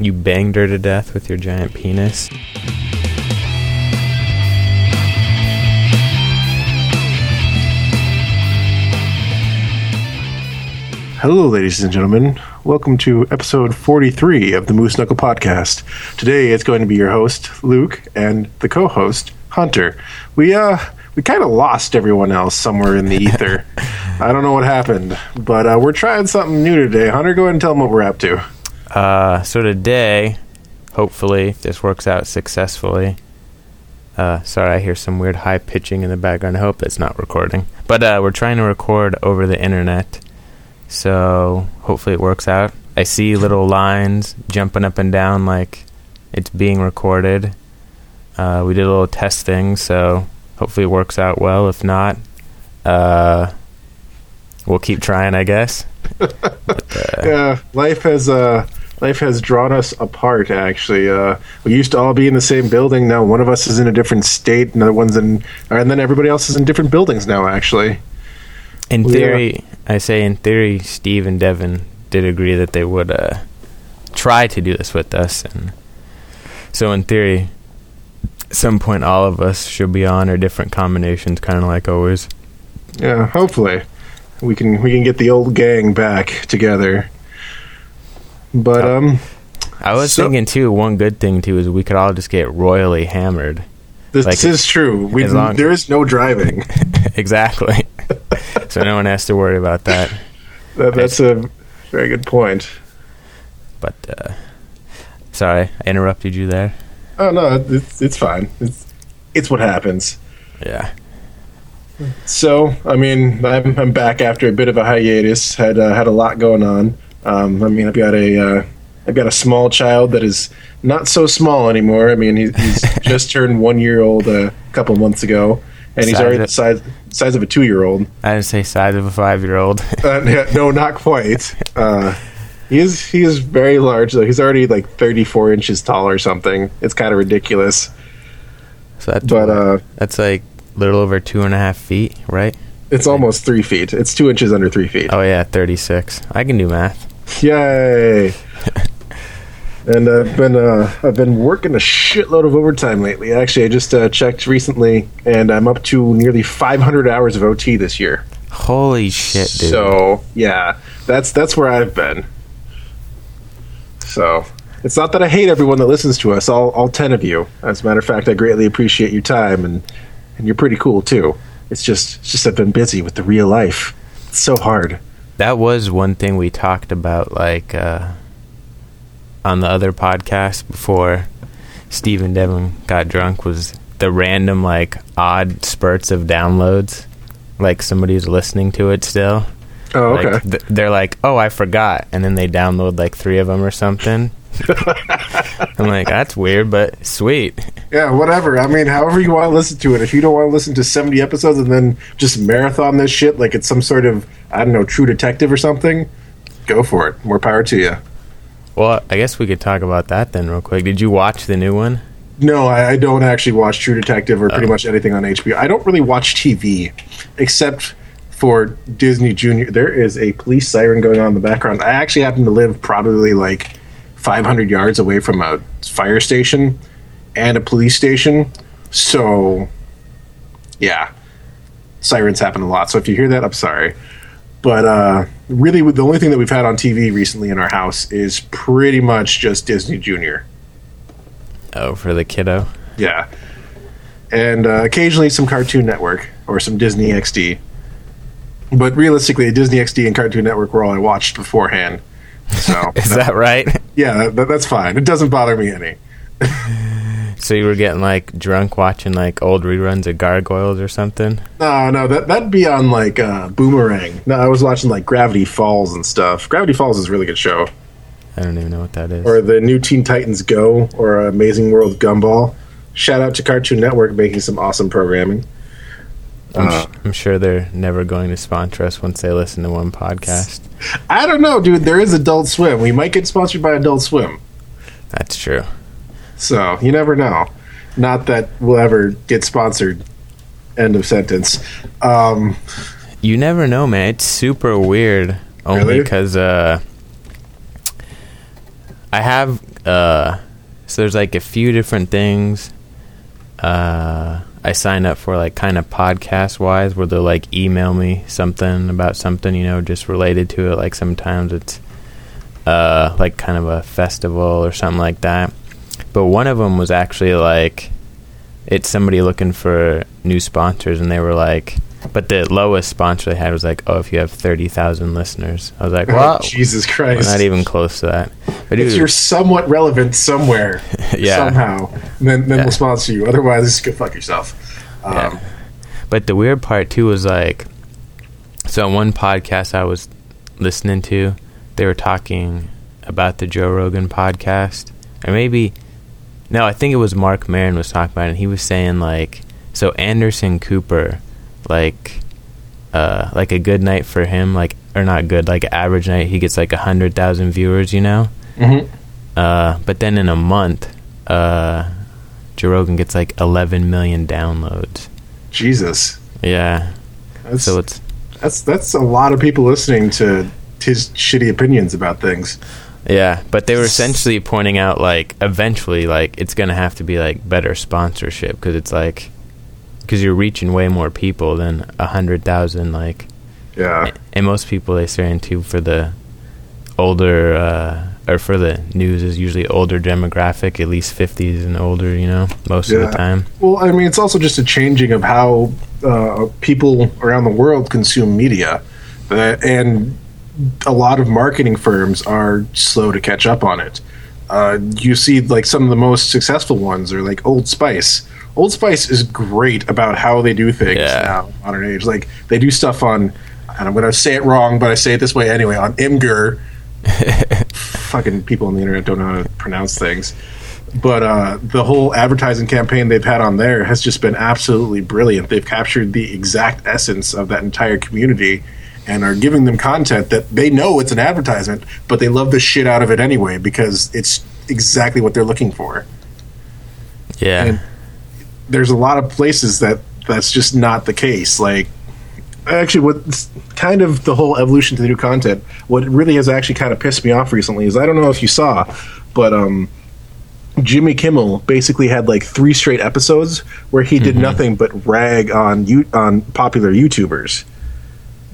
You banged her to death with your giant penis. Hello, ladies and gentlemen. Welcome to episode 43 of the Moose Knuckle Podcast. Today it's going to be your host, Luke, and the co host, Hunter. We, uh, we kind of lost everyone else somewhere in the ether. I don't know what happened, but uh, we're trying something new today. Hunter, go ahead and tell them what we're up to. Uh, so today, hopefully, if this works out successfully. Uh, sorry, I hear some weird high pitching in the background. I hope that's not recording. But uh, we're trying to record over the internet, so hopefully it works out. I see little lines jumping up and down like it's being recorded. Uh, we did a little testing, so hopefully it works out well. If not, uh, we'll keep trying, I guess. But, uh, Yeah, life has uh, life has drawn us apart. Actually, uh, we used to all be in the same building. Now one of us is in a different state, another one's in, and then everybody else is in different buildings now. Actually, In Yeah. theory, I say in theory, Steve and Devin did agree that they would uh, try to do this with us, and so in theory, at some point all of us should be on or different combinations, kind of like always. yeah. Hopefully, we can we can get the old gang back together. But Oh. um, I was So- thinking too. One good thing too is we could all just get royally hammered. this Like, is true. We long- there is no driving. exactly. so no one has to worry about that. That, that's a very good point. But uh, sorry, I interrupted you there. Oh no, it's it's fine. It's it's what happens. Yeah. So, I mean, I'm, I'm back after a bit of a hiatus. Had uh, had a lot going on. Um, I mean, I've got a uh, I've got a small child that is not so small anymore. I mean, he, he's just turned one year old a couple months ago, and he's Size already the size size of a two year old. I didn't say size of a five-year-old. Uh, no, not quite. Uh, he is he is very large. Though he's already like 34 inches tall or something. It's kind of ridiculous. so that's But uh, That's like a little over two and a half feet, right? it's almost three feet. It's two inches under three feet. Oh yeah, thirty-six. I can do math. Yay! and I've been uh, I've been working a shitload of overtime lately. Actually, I just uh, checked recently, and I'm up to nearly 500 hours of OT this year. Holy shit, dude! So yeah, that's that's where I've been. So it's not that I hate everyone that listens to us, all all ten of you. As a matter of fact, I greatly appreciate your time, and and you're pretty cool too. It's just it's just I've been busy with the real life. It's so hard. That was one thing we talked about, like uh, on the other podcast before Steve and Devin got drunk, was the random like odd spurts of downloads, like somebody's listening to it still. Oh, okay. Like, th- they're like, "Oh, I forgot," and then they download like three of them or something. I'm like, "That's weird, but sweet." Yeah, whatever. I mean, however you want to listen to it. If you don't want to listen to 70 episodes and then just marathon this shit like it's some sort of, I don't know, true detective or something, go for it. More power to you. Well, I guess we could talk about that then, real quick. Did you watch the new one? No, I, I don't actually watch True Detective or pretty oh. much anything on HBO. I don't really watch TV except for Disney Junior. There is a police siren going on in the background. I actually happen to live probably like 500 yards away from a fire station and a police station. So, yeah, sirens happen a lot. So if you hear that, I'm sorry. But uh, really, the only thing that we've had on TV recently in our house is pretty much just Disney Junior. Oh, for the kiddo. Yeah. And uh, occasionally some Cartoon Network or some Disney XD. But realistically, Disney XD and Cartoon Network were all I watched beforehand. So, Is that right? Yeah, that, that's fine. It doesn't bother me any. So you were getting like drunk watching like old reruns of Gargoyles or something? No, no, that, that'd be on like uh, Boomerang. No, I was watching like Gravity Falls and stuff. Gravity Falls is a really good show. I don't even know what that is. Or the new Teen Titans Go or Amazing World Gumball. Shout out to Cartoon Network making some awesome programming. I'm, uh, sh- I'm sure they're never going to sponsor us once they listen to one podcast. I don't know, dude. There is Adult Swim. We might get sponsored by Adult Swim. That's true. So you never know. Not that we'll ever get sponsored. End of sentence. Um, You never know, man. It's super weird. Only Really? because uh, I have uh, so there's like a few different things. Uh, I sign up for like kind of podcast wise, where they'll like email me something about something, you know, just related to it. Like sometimes it's uh, like kind of a festival or something like that. But one of them was actually like it's somebody looking for new sponsors, and they were like, but the lowest sponsor they had was like, oh, if you have thirty thousand listeners. I was like, well, Jesus we're Christ. not even close to that. But if dude, you're somewhat relevant somewhere, Yeah. somehow, then then Yeah. we'll sponsor you. Otherwise, just go fuck yourself. Um, Yeah. But the weird part too was like, so on one podcast I was listening to, they were talking about the Joe Rogan podcast, or maybe, no, I think it was Marc Maron was talking about it. And he was saying like, so Anderson Cooper, like, uh, like a good night for him, like, or not good, like average night, he gets like a hundred thousand viewers, you know. mhm. Uh, but then in a month, uh, Joe Rogan gets like 11 million downloads. Jesus, Yeah. that's So it's that's that's a lot of people listening to his shitty opinions about things. yeah, but they were essentially pointing out like eventually like it's going to have to be like better sponsorship cuz it's like cuz you're reaching way more people than a 100,000 like Yeah, and most people they say into for the older uh or for the news is usually older demographic, at least 50s and older, you know, most of the time. Well, I mean, it's also just a changing of how uh, people around the world consume media, uh, and a lot of marketing firms are slow to catch up on it. Uh, you see, like some of the most successful ones are like Old Spice. Old Spice is great about how they do things Yeah. now, modern age. Like they do stuff on, and I'm going to say it wrong, but I say it this way anyway. On Imgur, fucking people on the internet don't know how to pronounce things but uh, the whole advertising campaign they've had on there has just been absolutely brilliant. They've captured the exact essence of that entire community and are giving them content that they know it's an advertisement, but they love the shit out of it anyway because it's exactly what they're looking for. Yeah. And there's a lot of places that that's just not the case. Like, actually, what's kind of the whole evolution to the new content, what really has actually kind of pissed me off recently is I don't know if you saw, but um, Jimmy Kimmel basically had like three straight episodes where he did nothing but rag on you on popular YouTubers.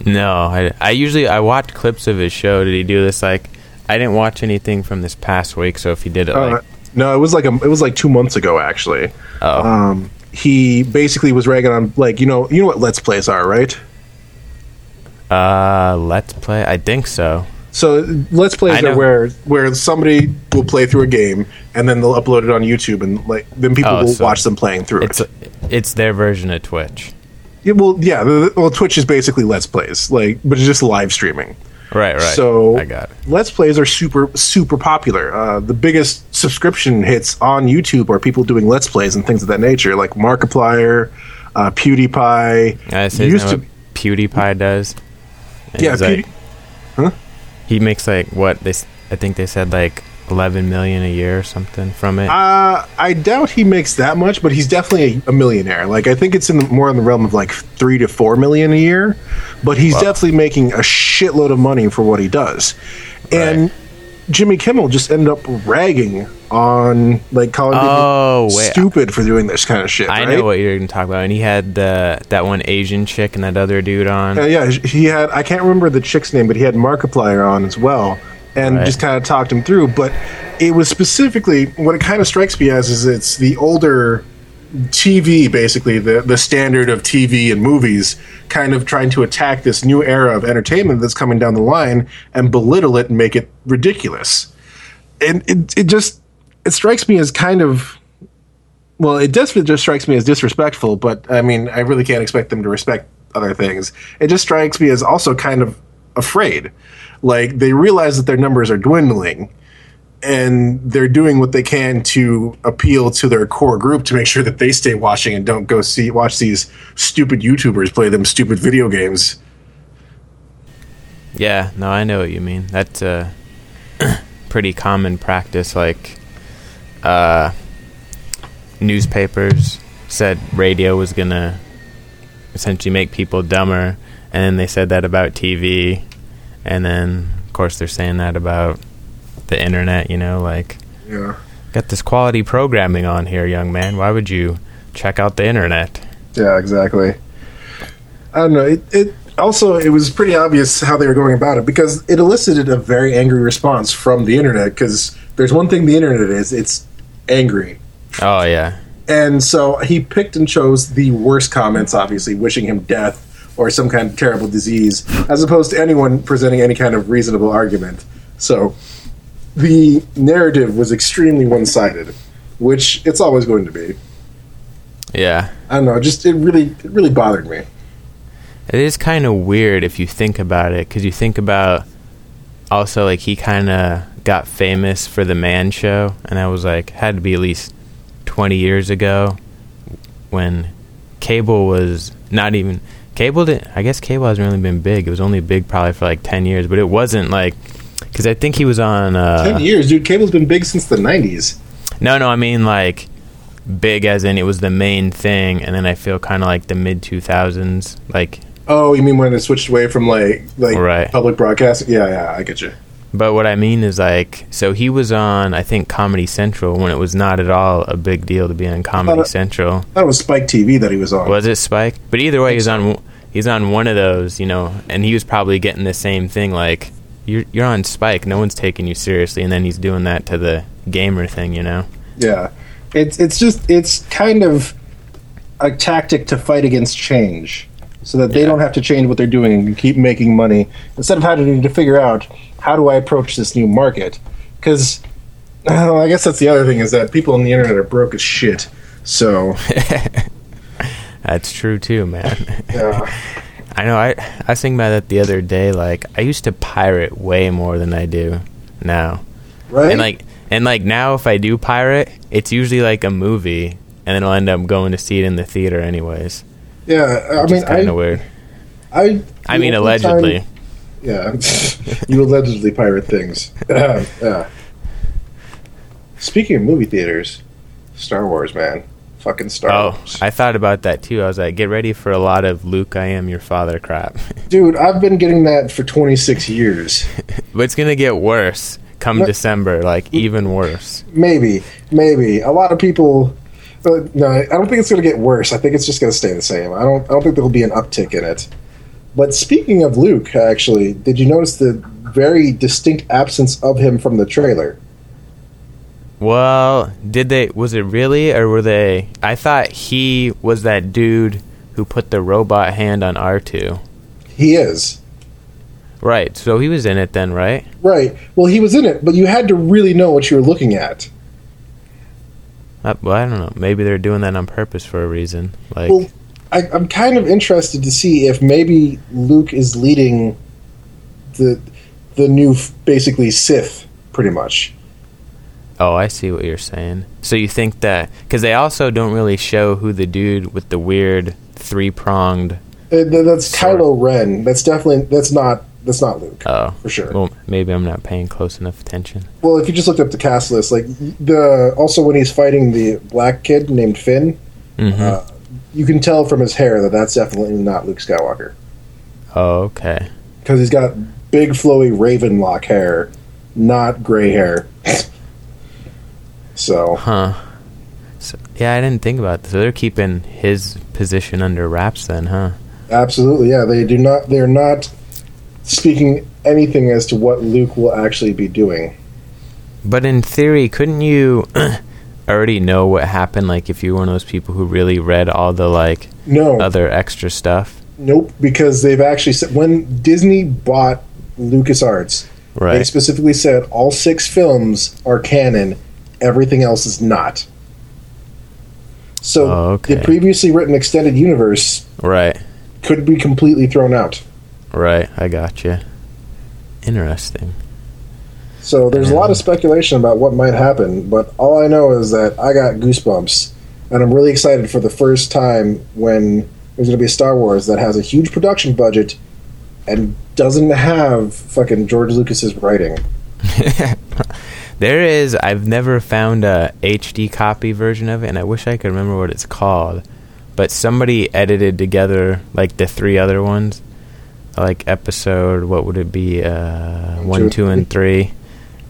No, I, I usually I watch clips of his show. Did he do this like I didn't watch anything from this past week, so if he did it Uh, like no, it was like a, it was like two months ago actually. oh Um, he basically was ragging on like you know you know what let's plays are right. Uh let's play I think so. So let's plays are where where somebody will play through a game and then they'll upload it on YouTube and like then people Oh, will so watch them playing through It's it. it's their version of Twitch. Yeah, well, yeah, the, well, Twitch is basically let's plays, like, but it's just live streaming. Right, right. So I got it. Let's plays are super super popular. Uh, the biggest subscription hits on YouTube are people doing let's plays and things of that nature, like Markiplier, uh, PewDiePie. I used used to- PewDiePie does. And Yeah, like- Huh? He makes like what they I think they said like 11 million a year or something from it. Uh, I doubt he makes that much, but he's definitely a, a millionaire. Like I think it's in the, more in the realm of like three to four million a year, but he's Wow. definitely making a shitload of money for what he does. And Right. Jimmy Kimmel just ended up ragging on like calling Oh, people wait. stupid for doing this kind of shit. I right? know what you're going to talk about. And he had the that one Asian chick and that other dude on. Uh, yeah, he had. I can't remember the chick's name, but he had Markiplier on as well, and Right. just kind of talked him through. But it was specifically what it kind of strikes me as is it's the older TV, basically the the standard of TV and movies, kind of trying to attack this new era of entertainment that's coming down the line and belittle it and make it ridiculous. And it it just it strikes me as kind of well, it does it just strikes me as disrespectful, but I mean, I really can't expect them to respect other things. It just strikes me as also kind of afraid. Like they realize that their numbers are dwindling and they're doing what they can to appeal to their core group to make sure that they stay watching and don't go see watch these stupid YouTubers play them stupid video games. Yeah, no, I know what you mean. That's a pretty common practice. Like, uh, newspapers said radio was gonna essentially make people dumber, and then they said that about TV, and then of course they're saying that about the internet. You know, like Yeah. Got this quality programming on here, young man. Why would you check out the internet? Yeah, exactly. I don't know. It, it also it was pretty obvious how they were going about it because it elicited a very angry response from the internet. Because there's one thing the internet is it's angry, Oh yeah, and so he picked and chose the worst comments, obviously wishing him death or some kind of terrible disease, as opposed to anyone presenting any kind of reasonable argument. So the narrative was extremely one-sided, which it's always going to be. yeah. I don't know. Just it really it really bothered me. It is kind of weird if you think about it, because you think about also like he kind of got famous for the Man Show, and I was like had to be at least twenty years ago when cable was not even cable. Didn't, I guess cable hasn't really been big. It was only big probably for like ten years, but it wasn't like because I think he was on. Uh, Ten years, dude. Cable's been big since the '90s. No, no, I mean like big as in it was the main thing, and then I feel kind of like the mid two thousands, like Oh, you mean when it switched away from like like Right. public broadcasting? Yeah, yeah, I get you. But what I mean is like, so he was on, I think, Comedy Central when it was not at all a big deal to be on Comedy Uh, Central. That was Spike TV that he was on. Was it Spike? But either way, he's on. He's on one of those, you know, and he was probably getting the same thing. Like, you're you're on Spike, no one's taking you seriously, and then he's doing that to the gamer thing, you know. Yeah, it's it's just it's kind of a tactic to fight against change, so that they Yeah. don't have to change what they're doing and keep making money instead of having to figure out how do I approach this new market. Because I guess that's the other thing is that people on the internet are broke as shit. So That's true too, man. yeah, I know. I I was thinking about that the other day. Like, I used to pirate way more than I do now. right. And like and like now if I do pirate, it's usually like a movie and then I'll end up going to see it in the theater anyways. yeah, I mean, kind I, of weird. I, I mean only time- allegedly. Yeah, you allegedly pirate things. yeah. Speaking of movie theaters, Star Wars, man, fucking Star Oh, Wars, I thought about that too. I was like, get ready for a lot of Luke I am your father crap. dude. I've been getting that for 26 years. but it's going to get worse come No. December, like even worse. Maybe, maybe a lot of people. But no, I don't think it's going to get worse. I think it's just going to stay the same. I don't. I don't think there'll be an uptick in it. But speaking of Luke, actually, did you notice the very distinct absence of him from the trailer? Well, did they was it really or were they I thought he was that dude who put the robot hand on R2. He is. Right. So he was in it then, right? Right. Well, he was in it, but you had to really know what you were looking at. Uh, well, I don't know. Maybe they're doing that on purpose for a reason. Like Well, I, I'm kind of interested to see if maybe Luke is leading the the new, basically Sith, pretty much. Oh, I see what you're saying. So you think that because they also don't really show who the dude with the weird three pronged. Uh, th- that's. Kylo Ren. That's definitely that's not that's not Luke Oh, for sure. well, maybe I'm not paying close enough attention. Well, if you just looked up the cast list, like the also when he's fighting the black kid named Finn, hmm uh, you can tell from his hair that that's definitely not Luke Skywalker oh, okay. because he's got big flowy raven lock hair, not gray hair. So Huh. So, yeah, I didn't think about this. So they're keeping his position under wraps then, huh? absolutely, yeah, they do not. They're not speaking anything as to what Luke will actually be doing. But in theory, couldn't you already know what happened? Like, if you were one of those people who really read all the like No, other extra stuff, nope, because they've actually said when Disney bought LucasArts, They specifically said all six films are canon, everything else is not. So Oh, okay. the previously written extended universe Right, could be completely thrown out. right. I got you. Interesting. So there's a lot of speculation about what might happen, but all I know is that I got goosebumps, and I'm really excited for the first time when there's going to be a Star Wars that has a huge production budget and doesn't have fucking George Lucas's writing. there is. I've never found a HD copy version of it, and I wish I could remember what it's called. But somebody edited together like the three other ones, like episode. What would it be? Uh, one, two, and three,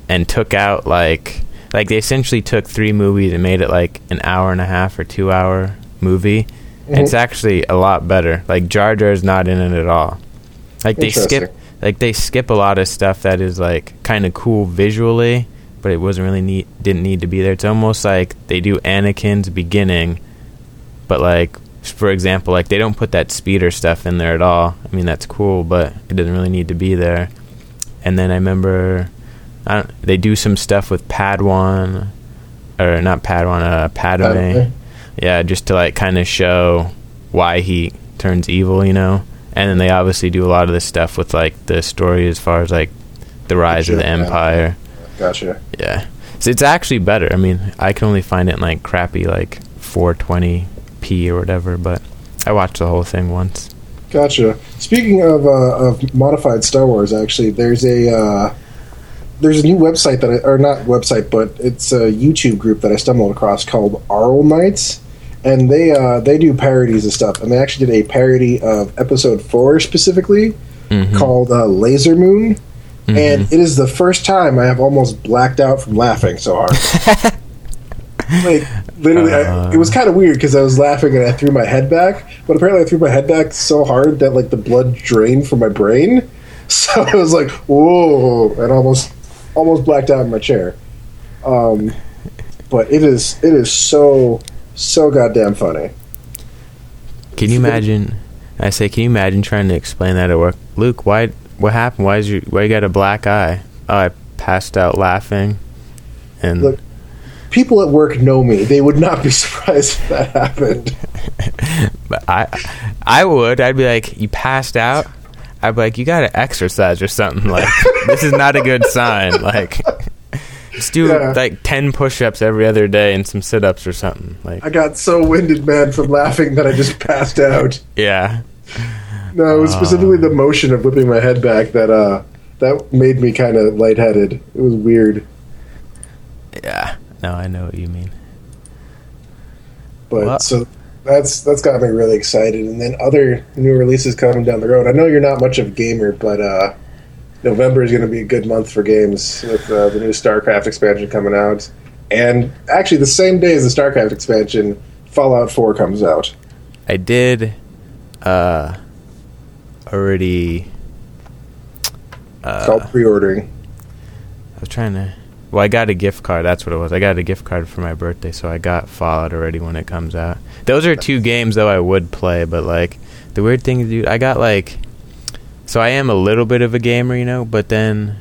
and took out like like they essentially took three movies and made it like an hour and a half or two hour movie. And it's actually a lot better. Like Jar Jar's not in it at all. Like they skip like they skip a lot of stuff that is like kind of cool visually, but it wasn't really need didn't need to be there. It's almost like they do Anakin's beginning, but like for example, like they don't put that speeder stuff in there at all. I mean that's cool, but it doesn't really need to be there. And then I remember I don't, they do some stuff with Padawan or not Padawan, uh, Padme. Yeah, just to like kind of show why he turns evil, you know. And then they obviously do a lot of this stuff with like the story as far as like the rise of the Yeah. Gotcha. Yeah. So it's actually better. I mean, I can only find it in like crappy like 420p or whatever, but I watched the whole thing once. Gotcha. Speaking of uh, of modified Star Wars, actually, there's a uh, there's a new website that I, or not website, but it's a YouTube group that I stumbled across called Auralnauts, and they uh, they do parodies of stuff, and they actually did a parody of Episode Four specifically Mhm. called uh, Laser Moon, Mhm. and it is the first time I have almost blacked out from laughing so hard. like literally, I, it was kind of weird because I was laughing and I threw my head back, but apparently I threw my head back so hard that like the blood drained from my brain. So I was like, "Whoa!" and almost almost blacked out in my chair. Um, but it is it is so so goddamn funny. Can you imagine? I say, can you imagine trying to explain that at work? Luke, why? What happened? Why is you? Why you got a black eye? Oh, I passed out laughing. And Look, people at work know me; they would not be surprised if that happened. but I, I would. I'd be like, you passed out. I'd be like, you got to exercise or something. Like, this is not a good sign. Like, just do Yeah. like ten push-ups every other day and some sit-ups or something. Like, I got so winded, man, from laughing that I just passed out. yeah, No, it was specifically the motion of whipping my head back that uh that made me kind of lightheaded. It was weird, yeah. No, I know what you mean. but Well- so that's that's got me really excited. And then other new releases coming down the road. I know you're not much of a gamer, but uh November is going to be a good month for games with uh, the new StarCraft expansion coming out, and actually the same day as the StarCraft expansion, Fallout 4 comes out. I did uh already It's called pre-ordering. I was trying to well I got a gift card, that's what it was. I got a gift card for my birthday, so I got Fallout already when it comes out. Those are two games though I would play, but like the weird thing is dude, I got like so I am a little bit of a gamer, you know, but then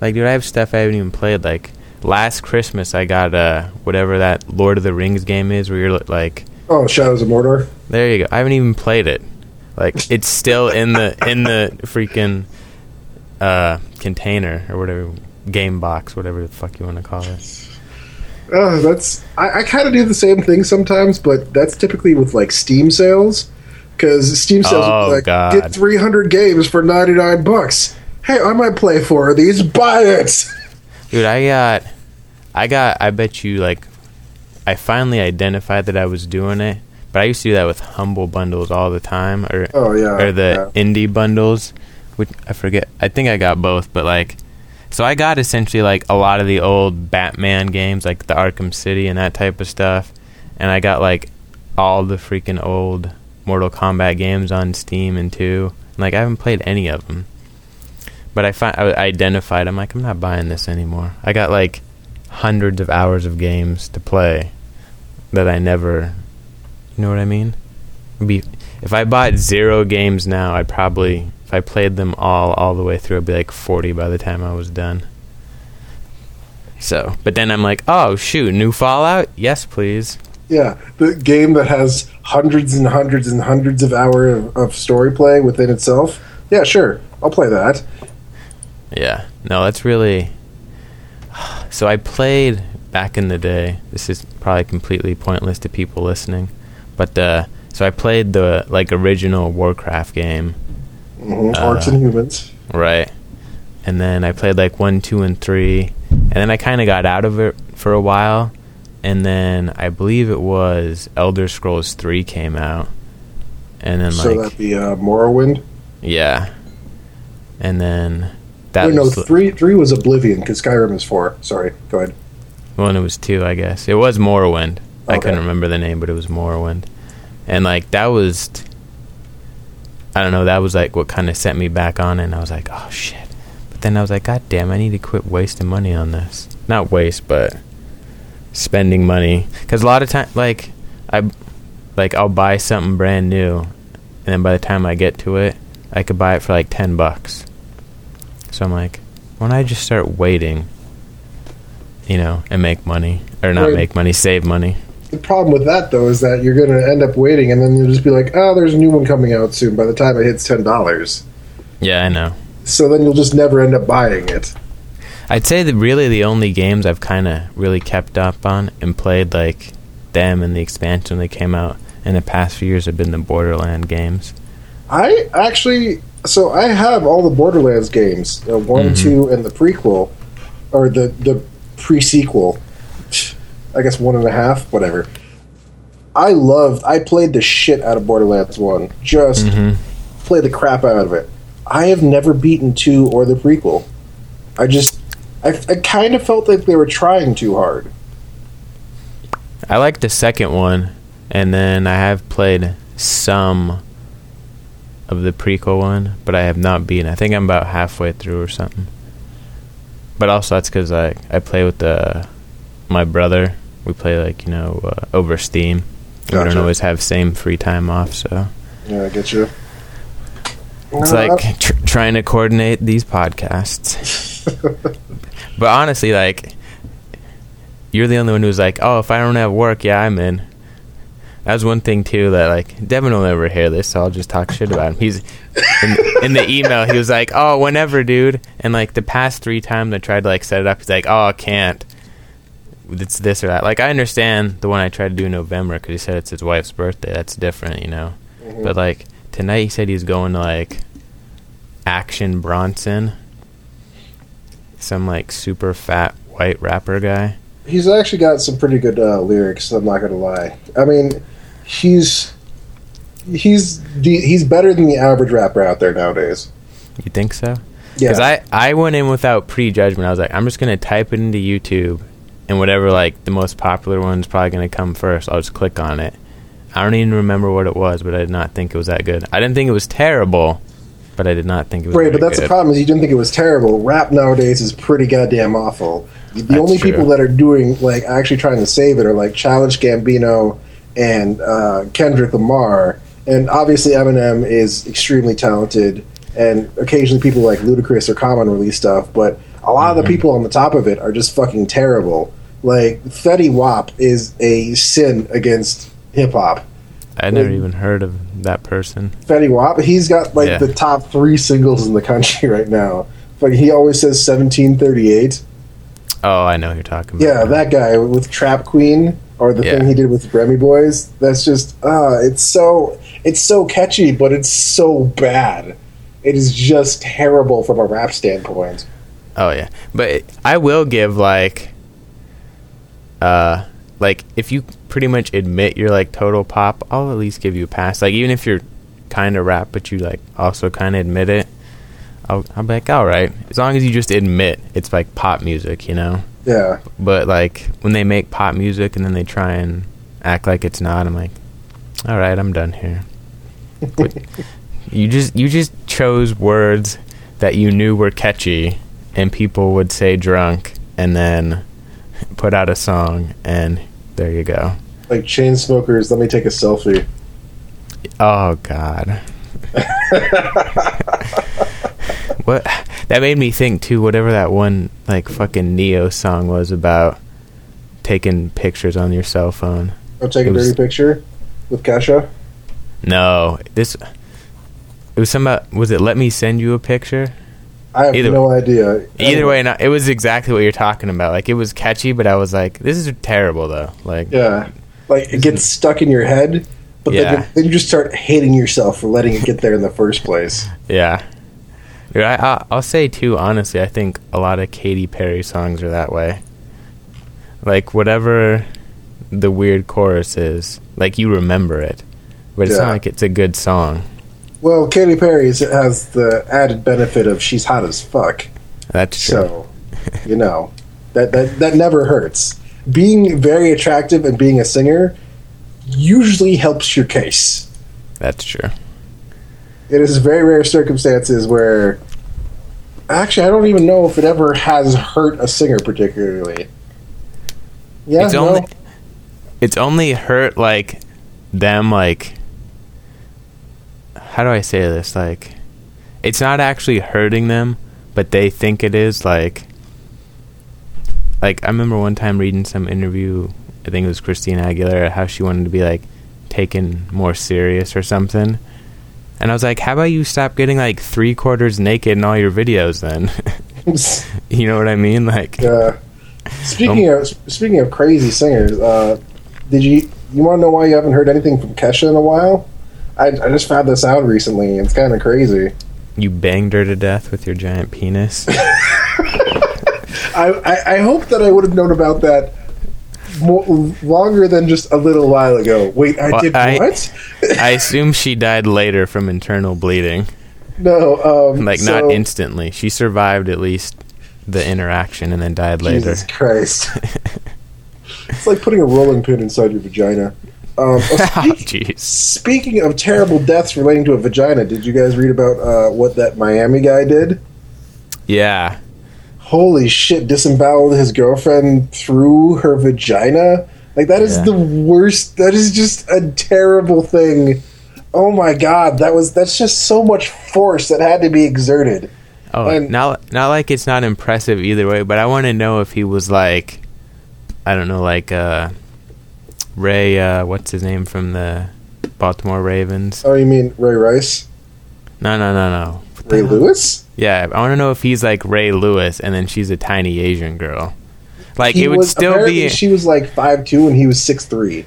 like dude I have stuff I haven't even played like last Christmas I got uh whatever that Lord of the Rings game is where you're like Oh, Shadows of Mordor. There you go. I haven't even played it. Like it's still in the in the freaking uh, container or whatever game box, whatever the fuck you want to call it. Uh, that's I, I kind of do the same thing sometimes, but that's typically with like Steam sales because Steam sales Oh, like God. get 300 games for 99 bucks. Hey, I might play four of these. Buy it. Dude, I got I got I bet you like I finally identified that I was doing it. But I used to do that with humble bundles all the time or Oh yeah, or the indie bundles, which I forget. I think I got both, but like, so I got essentially like a lot of the old Batman games, like the Arkham City and that type of stuff, and I got like all the freaking old Mortal Kombat games on Steam and two. Like I haven't played any of them, but I find I identified. I'm like, I'm not buying this anymore. I got like hundreds of hours of games to play that I never. You know what I mean? Be if I bought zero games now, I'd probably if I played them all all the way through, it'd be like forty by the time I was done. So, but then I'm like, oh shoot, new Fallout? Yes, please. Yeah, the game that has hundreds and hundreds and hundreds of hours of, of story play within itself. Yeah, sure, I'll play that. Yeah, no, that's really. So I played back in the day. This is probably completely pointless to people listening, but uh, so I played the like original Warcraft game, hmm Uh, Orcs and humans. right? And then I played like one, two, and three, and then I kind of got out of it for a while, and then I believe it was Elder Scrolls Three came out, and then so like that'd be uh, Morrowind. yeah, and then that Wait, no, was three three was Oblivion because Skyrim is four. Sorry, go ahead. Well, and it was two, I guess. It was Morrowind. I couldn't remember the name, but it was Morrowind. And like that was I don't know, that was like what kind of set me back on it and I was like, "Oh shit." But then I was like, "God damn, I need to quit wasting money on this." Not waste, but spending money cuz a lot of time like I like I'll buy something brand new and then by the time I get to it, I could buy it for like 10 bucks. So I'm like, why don't I just start waiting, you know, and make money or not make money, save money. The problem with that though is that you're going to end up waiting, and then you'll just be like, "Oh, there's a new one coming out soon." By the time it hits ten dollars, Yeah, I know. so then you'll just never end up buying it. I'd say that really the only games I've kind of really kept up on and played like them and the expansion they came out in the past few years have been the Borderland games. I actually, so I have all the Borderlands games, uh, one, Mhm. two, and the prequel, or the the pre sequel. I guess one and a half, whatever. I loved. I played the shit out of Borderlands one. Just Mhm. played the crap out of it. I have never beaten two or the prequel. I just, I, I kind of felt like they were trying too hard. I like the second one, and then I have played some of the prequel one, but I have not beaten. I think I'm about halfway through or something. But also that's because I I play with the my brother. We play like you know uh, over Steam. We don't always have same free time off, so Yeah, I get you. it's Uh, like tr- trying to coordinate these podcasts. But honestly, like, you're the only one who's like, oh, if I don't have work, yeah, I'm in. That was one thing too that like Devin will never hear this, so I'll just talk shit about him. He's in, in the email. He was like, "Oh, whenever, dude." And like the past three times I tried to like set it up, he's like, "Oh, I can't. It's this or that." Like I understand the one I tried to do in November because he said it's his wife's birthday. That's different, you know. Mhm. But like tonight, he said he's going to like Action Bronson, some like super fat white rapper guy. he's actually got some pretty good uh, lyrics. I'm not gonna lie. I mean, he's he's he's better than the average rapper out there nowadays. You think so? Yeah, Because I, I went in without prejudgment. I was like, I'm just going to type it into YouTube, and whatever, like, the most popular one's probably going to come first. I'll just click on it. I don't even remember what it was, but I did not think it was that good. I didn't think it was terrible, but I did not think it was right. But that's good. the problem is you didn't think it was terrible. Rap nowadays is pretty goddamn awful. The That's only true. people that are doing like actually trying to save it are like Childish Gambino and uh, Kendrick Lamar, and obviously Eminem is extremely talented. And occasionally people like Ludacris or Common release stuff, but a lot of the Mhm. people on the top of it are just fucking terrible. Like Fetty Wap is a sin against hip hop. I never even heard of that person. Fetty Wap, he's got like Yeah. the top three singles in the country right now. Like he always says 1738. Oh, I know who you're talking about. Yeah, that guy with Trap Queen or the Yeah. thing he did with Remy Boyz. That's just uh it's so it's so catchy, but it's so bad. It is just terrible from a rap standpoint. Oh yeah, but I will give like, uh, like if you pretty much admit you're like total pop, I'll at least give you a pass. Like even if you're kind of rap, but you like also kind of admit it, I'll I'll be like, all right, as long as you just admit it's like pop music, you know. Yeah. But like when they make pop music and then they try and act like it's not, I'm like, all right, I'm done here. You just you just chose words that you knew were catchy and people would say drunk and then put out a song and there you go. Like Chainsmokers, let me take a selfie. Oh god. what that made me think too whatever that one like fucking Neo song was about taking pictures on your cell phone. I'll take a was- dirty picture with Kesha. No, this it was some about was it let me send you a picture? I have Either no idea. Either way, it was exactly what you're talking about. Like it was catchy, but I was like, this is terrible though. Like Yeah. Like it gets stuck in your head, but Yeah. then, then you just start hating yourself for letting it get there in the first place. Yeah. Dude, I, I, I'll say too, honestly, I think a lot of Katy Perry songs are that way. Like, whatever the weird chorus is, like, you remember it. But it's Yeah. not like it's a good song. Well, Katy Perry has the added benefit of she's hot as fuck. That's true. So, you know, that, that that never hurts. being very attractive and being a singer usually helps your case. That's true. It is very rare circumstances where actually I don't even know if it ever has hurt a singer particularly. Yeah, it's no. only it's only hurt like them like how do I say this like it's not actually hurting them but they think it is like like I remember one time reading some interview I think it was Christina Aguilera how she wanted to be like taken more serious or something and I was like how about you stop getting like three quarters naked in all your videos then you know what I mean like Yeah. Speaking Um, of speaking of crazy singers, uh, did you you want to know why you haven't heard anything from Kesha in a while? I, I just found this out recently. It's kind of crazy. you banged her to death with your giant penis I, I, I hope that I would have known about that more, longer than just a little while ago. Wait, I Well, did I- what? I assume she died later from internal bleeding. no, um, Like so- not instantly. She survived at least the interaction and then died later. Jesus Christ! it's like putting a rolling pin inside your vagina. Um, oh, Oh, speak- Speaking of terrible deaths relating to a vagina, did you guys read about uh, what that Miami guy did? Yeah. Holy shit! Disemboweled his girlfriend through her vagina. Like that is Yeah. the worst. That is just a terrible thing. Oh my god, that was that's just so much force that had to be exerted. Oh, And- not not like it's not impressive either way, but I want to know if he was like, I don't know, like uh, Ray. Uh, what's his name from the Baltimore Ravens? Oh, you mean Ray Rice, No, no, no, no. What Ray? Lewis? Yeah, I want to know if he's like Ray Lewis, and then she's a tiny Asian girl. Like He it would was- still be. She was like five two and he was six three.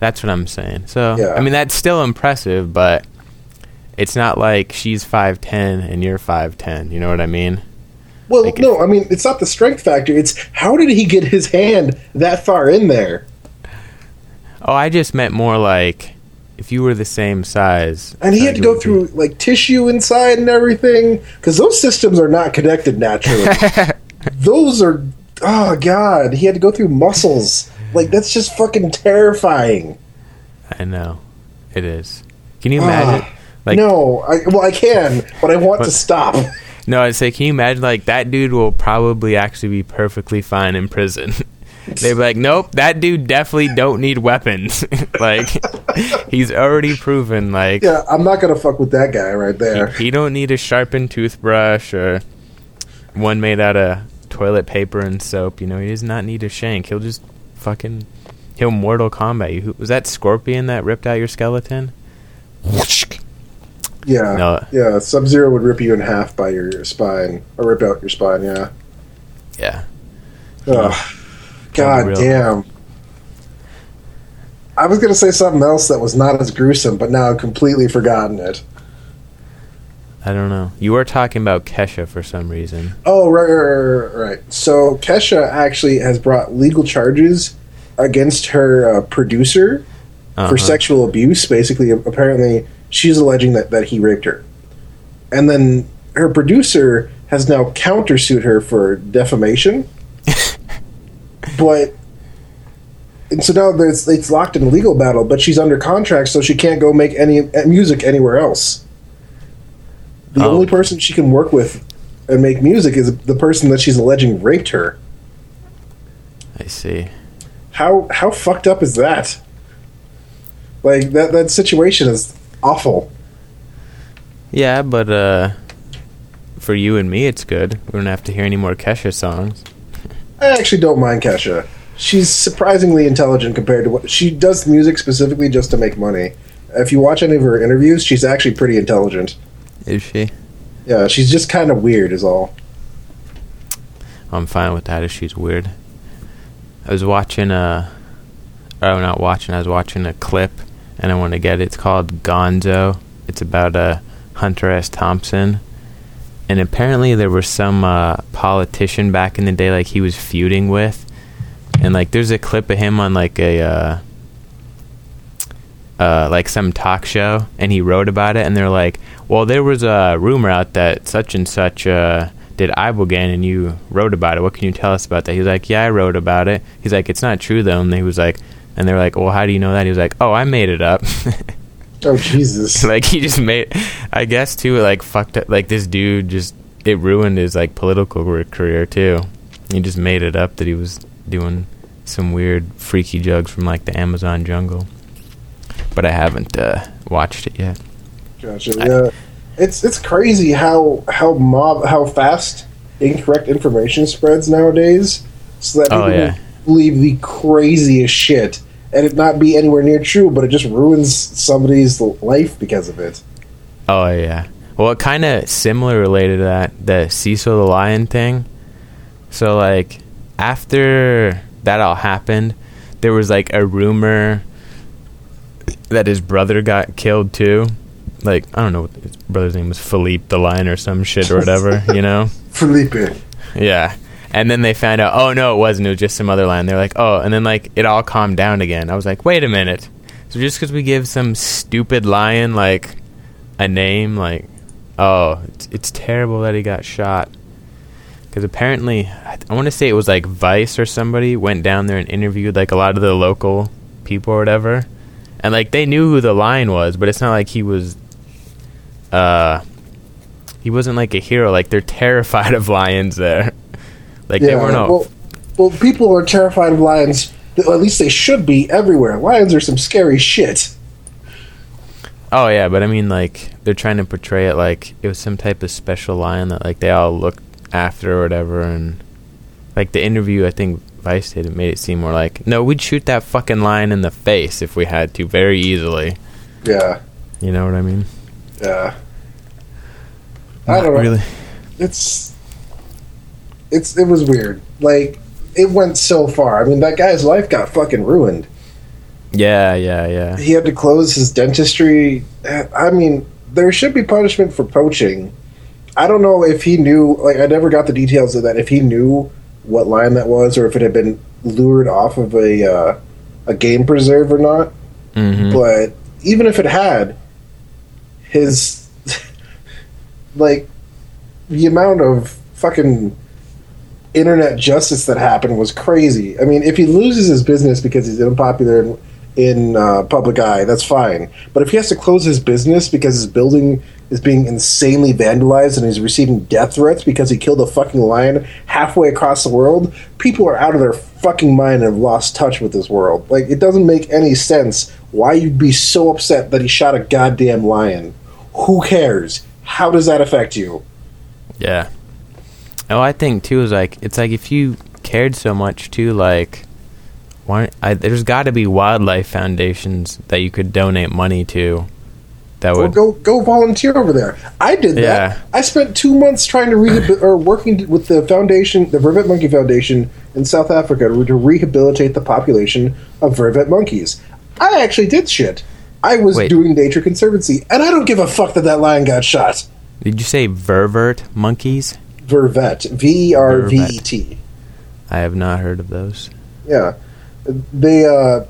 That's what I'm saying. So Yeah. I mean that's still impressive, but it's not like she's five ten and you're five ten. You know what I mean? Well, Like no, I mean it's not the strength factor. It's how did he get his hand that far in there? Oh, I just meant more like if you were the same size. And he had to go be. through like tissue inside and everything because those systems are not connected naturally. those are oh god, he had to go through muscles. Like that's just fucking terrifying. I know, it is. Can you imagine? Ah, like no, I well I can, but I want to stop. no, I'd say, can you imagine? Like that dude will probably actually be perfectly fine in prison. They'd be like, nope, that dude definitely don't need weapons. like he's already proven like Yeah, I'm not gonna fuck with that guy right there. he don't need a sharpened toothbrush or one made out of toilet paper and soap. You know, he does not need a shank. He'll just fucking he'll Mortal Kombat you. Was that Scorpion that ripped out your skeleton? Yeah, No. yeah. Sub Zero would rip you in half by your spine, or rip out your spine. Yeah. Yeah. Ugh. God damn. I was gonna say something else that was not as gruesome, but now I've completely forgotten it. I don't know. You were talking about Kesha for some reason. Oh, right, right, right, right, right. So Kesha actually has brought legal charges against her uh, producer Uh-huh. for sexual abuse. Basically, apparently, she's alleging that, that he raped her. And then her producer has now countersued her for defamation. But. And so now there's, it's locked in a legal battle, but she's under contract, so she can't go make any uh, music anywhere else. The Oh. only person she can work with and make music is the person that she's alleging raped her. I see. How how fucked up is that? Like that that situation is awful. Yeah, but uh for you and me it's good. We don't have to hear any more Kesha songs. I actually don't mind Kesha. She's surprisingly intelligent compared to what she does music specifically just to make money. If you watch any of her interviews, she's actually pretty intelligent. Is she? Yeah, she's just kind of weird, is all. I'm fine with that if she's weird. I was watching a oh not watching, I was watching a clip and I want to get it. It's called Gonzo. It's about a Hunter S. Thompson. And apparently there was some uh, politician back in the day like he was feuding with. And like there's a clip of him on like a uh, uh, like some talk show and he wrote about it and they're like well there was a rumor out that such and such uh, did Ibogaine and you wrote about it. What can you tell us about that? he's like, yeah, I wrote about it. He's like, it's not true though. And he was like, and they're like, well, how do you know that? He was like, oh, I made it up. Oh Jesus! like he just made, I guess too, like fucked up. Like this dude just it ruined his like political career too. He just made it up that he was doing some weird freaky jugs from like the Amazon jungle. But I haven't uh, watched it yet. Gotcha. Yeah, it's it's crazy how how mob how fast incorrect information spreads nowadays. So that people Oh, yeah. believe the craziest shit, and it not be anywhere near true, but it just ruins somebody's life because of it. Oh yeah. Well, it kind of similar related to that, the Cecil the Lion thing. So like after that all happened, there was like a rumor that his brother got killed too. Like I don't know, what his brother's name was Philippe the Lion or some shit or whatever, you know? Felipe. Yeah. And then they found out, oh no, it wasn't. It was just some other lion. They're like, oh, and then like it all calmed down again. I was like, wait a minute. So just because we give some stupid lion like a name, like, oh, it's, it's terrible that he got shot. Because apparently, I, I want to say it was like Vice or somebody went down there and interviewed like a lot of the local people or whatever, and like they knew who the lion was, but it's not like he was, uh, he wasn't like a hero. Like they're terrified of lions there. Like they weren't well, well, people are terrified of lions. Well, at least they should be everywhere. Lions are some scary shit. Oh yeah, but I mean like they're trying to portray it like it was some type of special lion that like they all looked after or whatever and like the interview I think Vice did it made it seem more like no we'd shoot that fucking lion in the face if we had to very easily. Yeah, You know what I mean? yeah. I Not don't know. really. It's it's it was weird. Like it went so far. I mean, that guy's life got fucking ruined. Yeah, yeah, yeah. He had to close his dentistry. I mean, there should be punishment for poaching. I don't know if he knew. Like, I never got the details of that. If he knew what line that was, or if it had been lured off of a uh, a game preserve or not. hmm But even if it had, his like the amount of fucking internet justice that happened was crazy. I mean, if he loses his business because he's unpopular in, in uh, public eye, that's fine. But if he has to close his business because his building is being insanely vandalized and he's receiving death threats because he killed a fucking lion halfway across the world, people are out of their fucking mind and have lost touch with this world. Like, it doesn't make any sense why you'd be so upset that he shot a goddamn lion. Who cares? How does that affect you? Yeah. Oh, I think too is like it's like if you cared so much too, like why? I, there's got to be wildlife foundations that you could donate money to. That Well, would. go go volunteer over there. I did that. Yeah. I spent two months trying to rehabil- or working with the foundation, the Vervet Monkey Foundation in South Africa, to rehabilitate the population of vervet monkeys. I actually did shit. I was Wait. doing nature conservancy, and I don't give a fuck that that lion got shot. Did you say ververt monkeys? Vervet, V E R V E T. I have not heard of those. Yeah, they uh,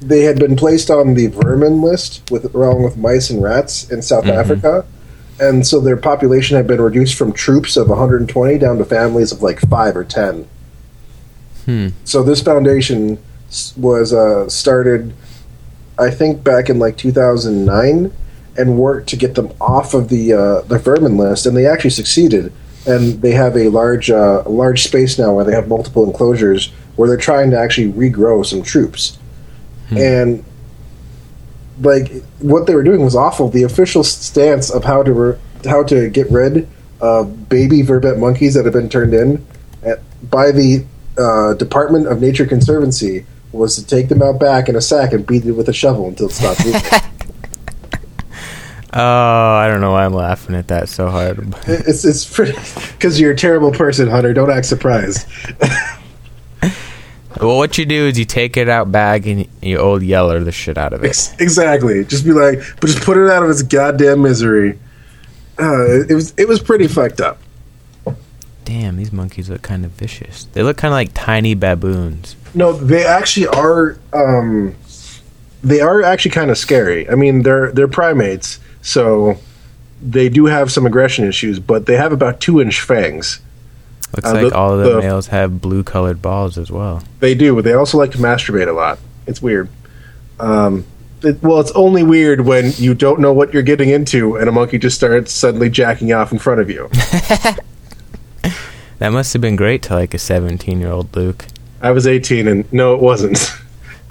they had been placed on the vermin list with along with mice and rats in South Mhm. Africa, and so their population had been reduced from troops of 120 down to families of like five or ten. Hmm. So this foundation was uh, started, I think, back in like 2009, and worked to get them off of the uh, the vermin list, and they actually succeeded. And they have a large uh, large space now where they have multiple enclosures where they're trying to actually regrow some troops, and like what they were doing was awful. The official stance of how to re- how to get rid of baby vervet monkeys that have been turned in at, by the uh, Department of Nature Conservancy was to take them out back in a sack and beat it with a shovel until it stopped moving. Oh, I don't know why I'm laughing at that so hard. it's it's pretty because you're a terrible person, Hunter. Don't act surprised. well, what you do is you take it out bag and you old yeller the shit out of it. Ex- exactly. Just be like, but just put it out of its goddamn misery. Uh, it, it was it was pretty fucked up. Damn, these monkeys look kind of vicious. They look kind of like tiny baboons. No, they actually are. Um, they are actually kind of scary. I mean, they're they're primates, so they do have some aggression issues, but they have about two inch fangs. Looks Uh, like the- all of the, the- males have blue colored balls as well. They do, but they also like to masturbate a lot. It's weird. Um, it, well, it's only weird when you don't know what you're getting into, and a monkey just starts suddenly jacking off in front of you. That must have been great to like a 17 year old Luke. I was 18, and no, it wasn't.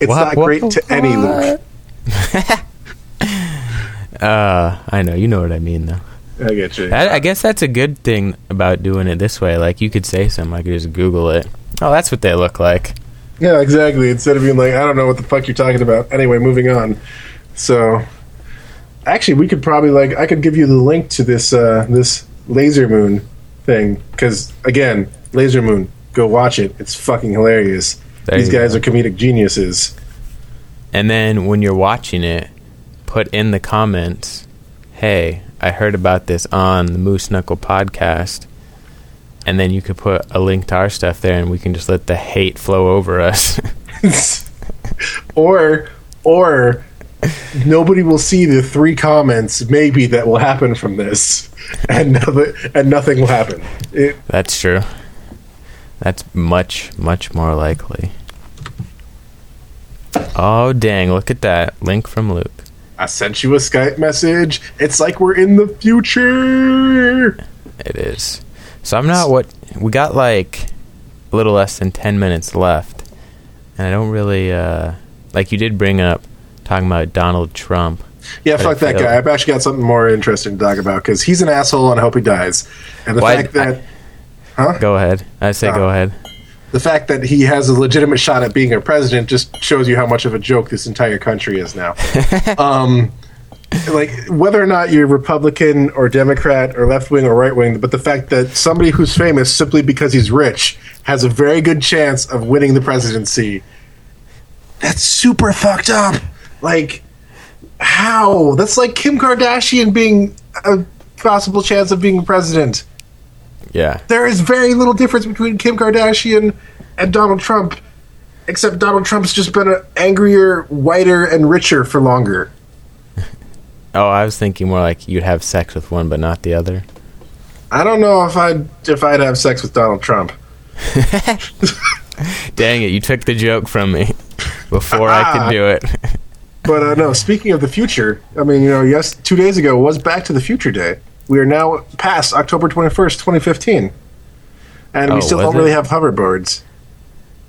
It's What? not great What? to any Luke. Uh, I know, you know what I mean though. I get you. I, I guess that's a good thing about doing it this way. Like you could say something, I could just Google it. Oh, that's what they look like. Yeah, exactly. Instead of being like, I don't know what the fuck you're talking about. Anyway, moving on. So, actually, we could probably like I could give you the link to this uh, this laser moon thing because again, laser moon. Go watch it. It's fucking hilarious. There These guys go. are comedic geniuses. And then when you're watching it, put in the comments, "Hey, I heard about this on the Moose Knuckle podcast." And then you could put a link to our stuff there, and we can just let the hate flow over us. or or nobody will see the three comments maybe that will happen from this, and nothing and nothing will happen. It, That's true. That's much, much more likely. Oh, dang. Look at that. Link from Luke. I sent you a Skype message. It's like we're in the future. It is. So I'm not what. We got like a little less than 10 minutes left. And I don't really. uh Like you did bring up talking about Donald Trump. Yeah, fuck that guy. I've actually got something more interesting to talk about because he's an asshole and I hope he dies. And the Why- fact that Huh. Go ahead. I say Uh, go ahead. The fact that he has a legitimate shot at being a president just shows you how much of a joke this entire country is now. um, like whether or not you're Republican or Democrat or left wing or right wing, but the fact that somebody who's famous simply because he's rich has a very good chance of winning the presidency. That's super fucked up. Like how? That's like Kim Kardashian being a possible chance of being president Yeah. there is very little difference between Kim Kardashian and Donald Trump, except Donald Trump's just been a angrier, whiter, and richer for longer. Oh, I was thinking more like you'd have sex with one but not the other. I don't know if I'd if I'd have sex with Donald Trump. Dang it. You took the joke from me before I could do it. But uh, no, speaking of the future, I mean, you know, yes, two days ago was Back to the Future Day. We are now past October twenty first, twenty fifteen, and Oh, we still don't really it? have hoverboards.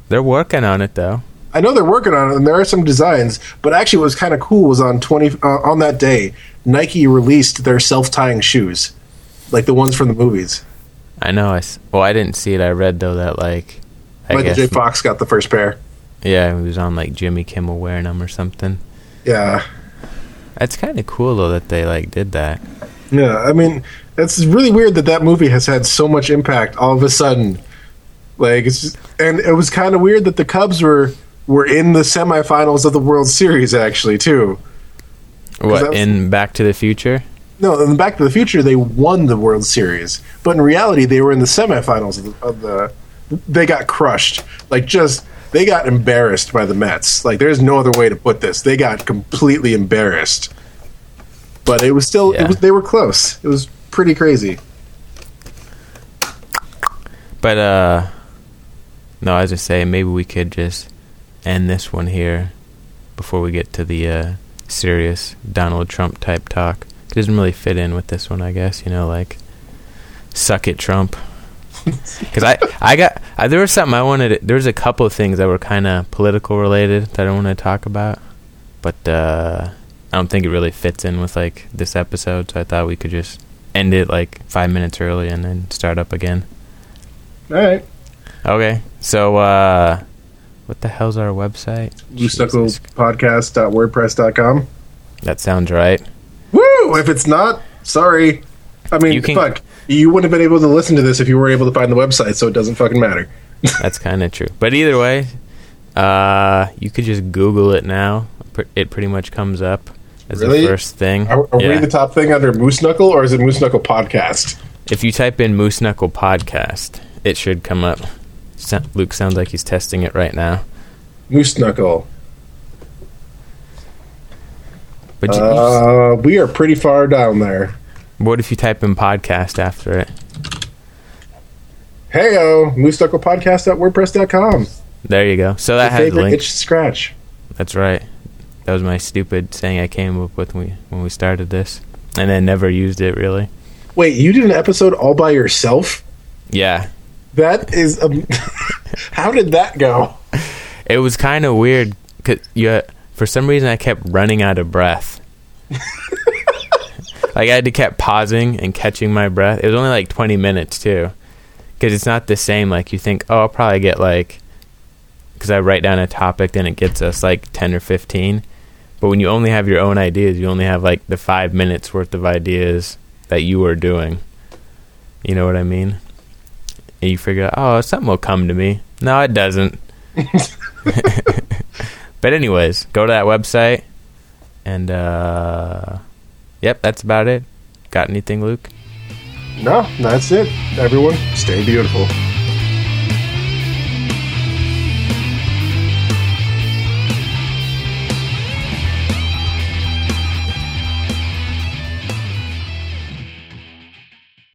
They're working on it though. I know they're working on it, and there are some designs. But actually, what was kind of cool was on twenty uh, on that day, Nike released their self tying shoes, like the ones from the movies. I know. I well, I didn't see it. I read though that like, I Michael guess J. Fox got the first pair. yeah, he was on like Jimmy Kimmel wearing them or something. Yeah, That's kind of cool though that they like did that. Yeah. I mean, it's really weird that that movie has had so much impact all of a sudden. Like, it's just, and it was kind of weird that the Cubs were were in the semifinals of the World Series actually too. What was- in Back to the Future? No, in Back to the Future, they won the World Series, but in reality, they were in the semifinals of the. Of the they got crushed, like just they got embarrassed by the Mets. Like, there's no other way to put this. They got completely embarrassed. But it was still, Yeah. it was they were close. It was pretty crazy. But uh, no, I was just saying maybe we could just end this one here before we get to the uh, serious Donald Trump type talk. It doesn't really fit in with this one, I guess. You know, like suck it, Trump. Because I, I got I, there was something I wanted. There was a couple of things that were kind of political related that I want to talk about, but uh, I don't think it really fits in with like this episode. So I thought we could just end it like five minutes early and then start up again. All right, Okay, so uh, what the hell's our website? Jesus. That sounds right. Woo! If it's not, sorry. I mean, You can- fuck. You wouldn't have been able to listen to this if you were able to find the website, so it doesn't fucking matter. That's kind of true. But either way, uh, you could just Google it now. It pretty much comes up as Really? the first thing. Are, are we the top thing under Moose Knuckle, or is it Moose Knuckle Podcast? If you type in Moose Knuckle Podcast, it should come up. Luke sounds like he's testing it right now. Moose Knuckle. But you, Uh, we are pretty far down there. What if you type in podcast after it? Heyo, mooseknucklepodcast.wordpress.com. There you go. So that Your has a favorite link. itch to scratch. That's right. That was my stupid saying I came up with when we when we started this, and then never used it really. Wait, you did an episode all by yourself? Yeah, That is. How did that go? it was kind of weird. Cause you, for some reason, I kept running out of breath. like I had to keep pausing and catching my breath. It was only like twenty minutes too, because it's not the same. Like you think, oh, I'll probably get like, because I write down a topic, then it gets us like ten or fifteen. But when you only have your own ideas, you only have like the five minutes worth of ideas that you are doing. You know what I mean? And you figure, oh, something will come to me. No, it doesn't. but anyways, go to that website, and uh, yep, that's about it. Got anything, Luke? No, that's it. Everyone, stay beautiful.